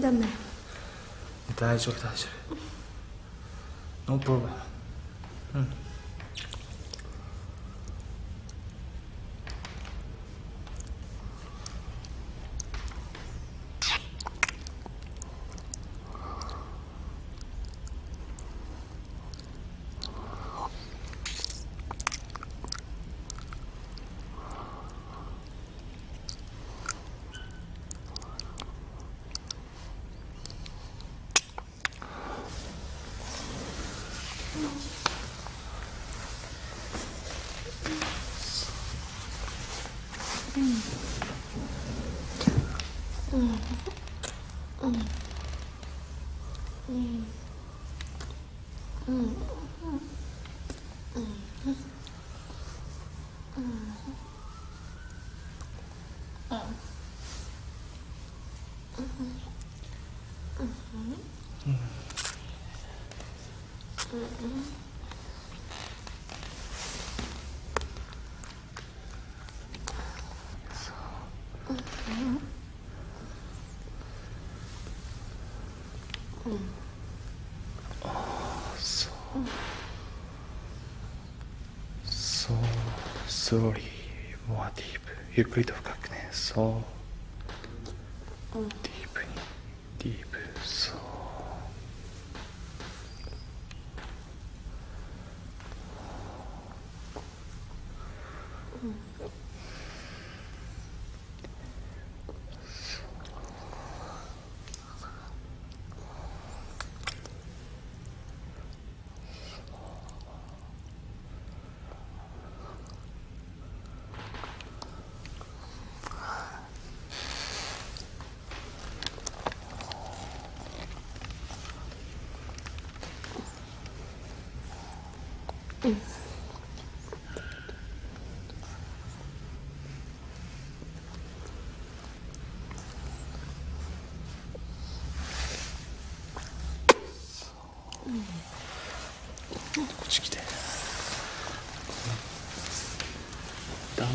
ダメ大丈夫大丈夫 No problem うん 음. 음. 음. 음. 음. 음. 음. slowly, more deep. ゆっくりと深くね、そう。うん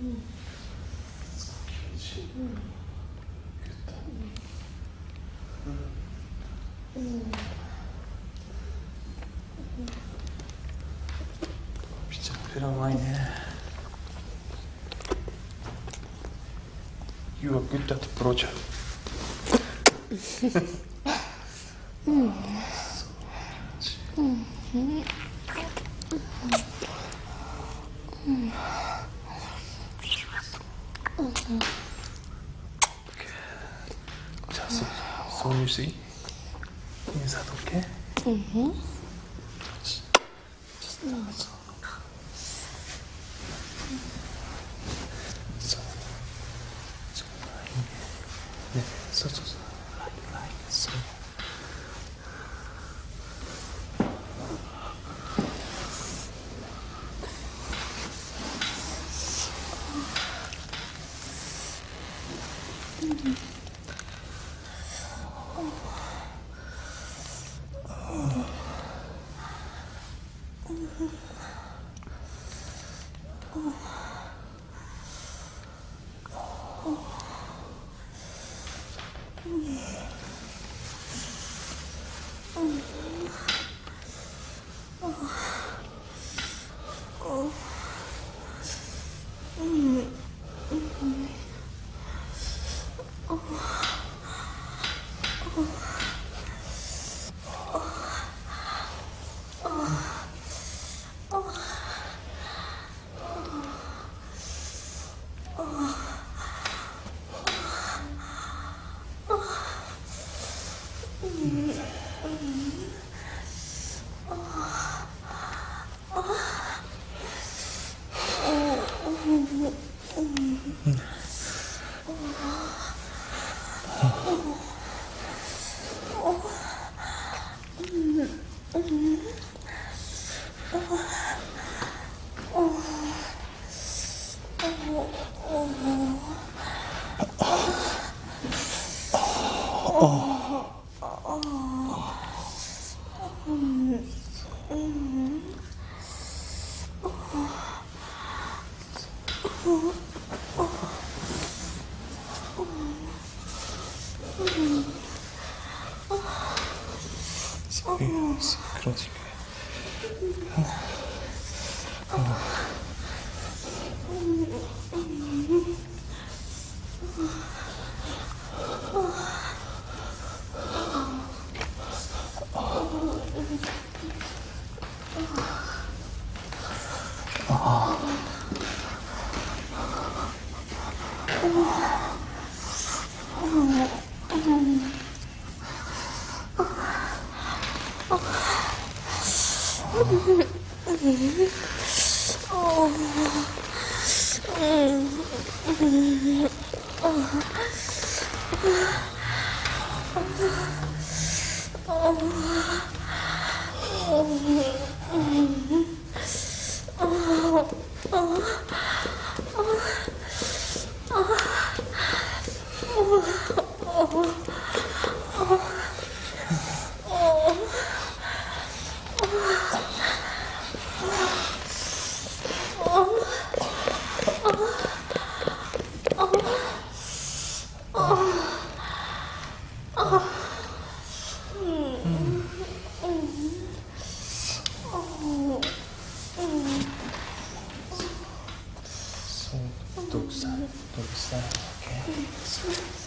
응. 그렇지. You are good at project. 자, so, so you see? 인사도 게. 응. Just, just 그러지 어. 어. 어. Oh. Okay.